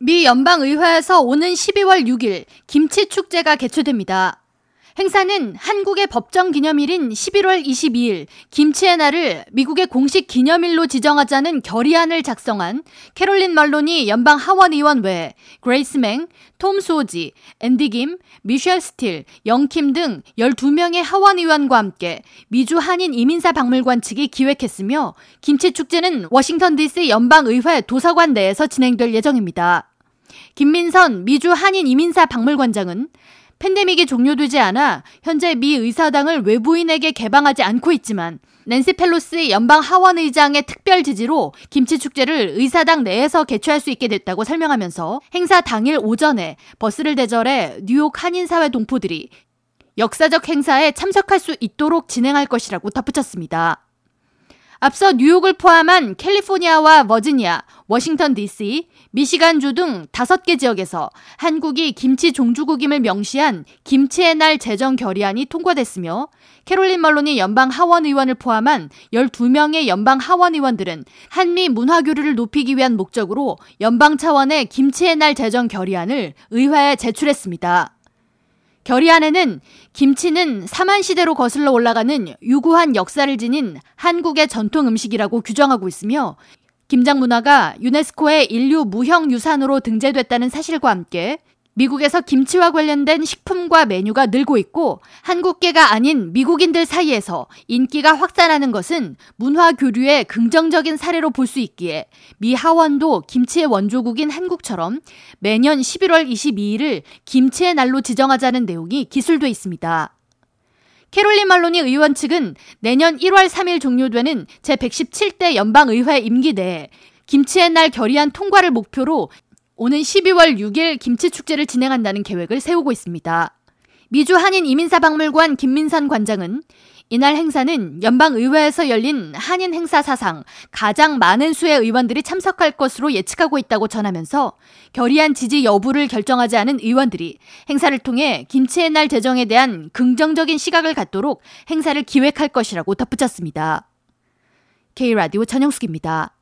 미 연방의회에서 오는 12월 6일 김치 축제가 개최됩니다. 행사는 한국의 법정 기념일인 11월 22일 김치의 날을 미국의 공식 기념일로 지정하자는 결의안을 작성한 캐롤린 말로니 연방 하원 의원 외 그레이스 맹, 톰 수오지, 앤디 김, 미셸 스틸, 영킴 등 12명의 하원 의원과 함께 미주 한인 이민사 박물관 측이 기획했으며 김치 축제는 워싱턴 DC 연방 의회 도서관 내에서 진행될 예정입니다. 김민선 미주 한인 이민사 박물관장은 팬데믹이 종료되지 않아 현재 미 의사당을 외부인에게 개방하지 않고 있지만 낸시 펠로시 연방 하원 의장의 특별 지지로 김치 축제를 의사당 내에서 개최할 수 있게 됐다고 설명하면서 행사 당일 오전에 버스를 대절해 뉴욕 한인사회 동포들이 역사적 행사에 참석할 수 있도록 진행할 것이라고 덧붙였습니다. 앞서 뉴욕을 포함한 캘리포니아와 버지니아, 워싱턴 DC, 미시간주 등 다섯 개 지역에서 한국이 김치 종주국임을 명시한 김치의 날 제정 결의안이 통과됐으며 캐롤린 멀론이 연방 하원 의원을 포함한 12명의 연방 하원 의원들은 한미 문화 교류를 높이기 위한 목적으로 연방 차원의 김치의 날 제정 결의안을 의회에 제출했습니다. 결의안에는 김치는 사만시대로 거슬러 올라가는 유구한 역사를 지닌 한국의 전통 음식이라고 규정하고 있으며 김장 문화가 유네스코의 인류 무형 유산으로 등재됐다는 사실과 함께 미국에서 김치와 관련된 식품과 메뉴가 늘고 있고 한국계가 아닌 미국인들 사이에서 인기가 확산하는 것은 문화 교류의 긍정적인 사례로 볼 수 있기에 미 하원도 김치의 원조국인 한국처럼 매년 11월 22일을 김치의 날로 지정하자는 내용이 기술돼 있습니다. 캐롤린 말로니 의원 측은 내년 1월 3일 종료되는 제117대 연방의회 임기 내에 김치의 날 결의안 통과를 목표로 오는 12월 6일 김치축제를 진행한다는 계획을 세우고 있습니다. 미주 한인 이민사 박물관 김민선 관장은 이날 행사는 연방의회에서 열린 한인 행사 사상 가장 많은 수의 의원들이 참석할 것으로 예측하고 있다고 전하면서 결의안 지지 여부를 결정하지 않은 의원들이 행사를 통해 김치의 날 제정에 대한 긍정적인 시각을 갖도록 행사를 기획할 것이라고 덧붙였습니다. K라디오 전영숙입니다.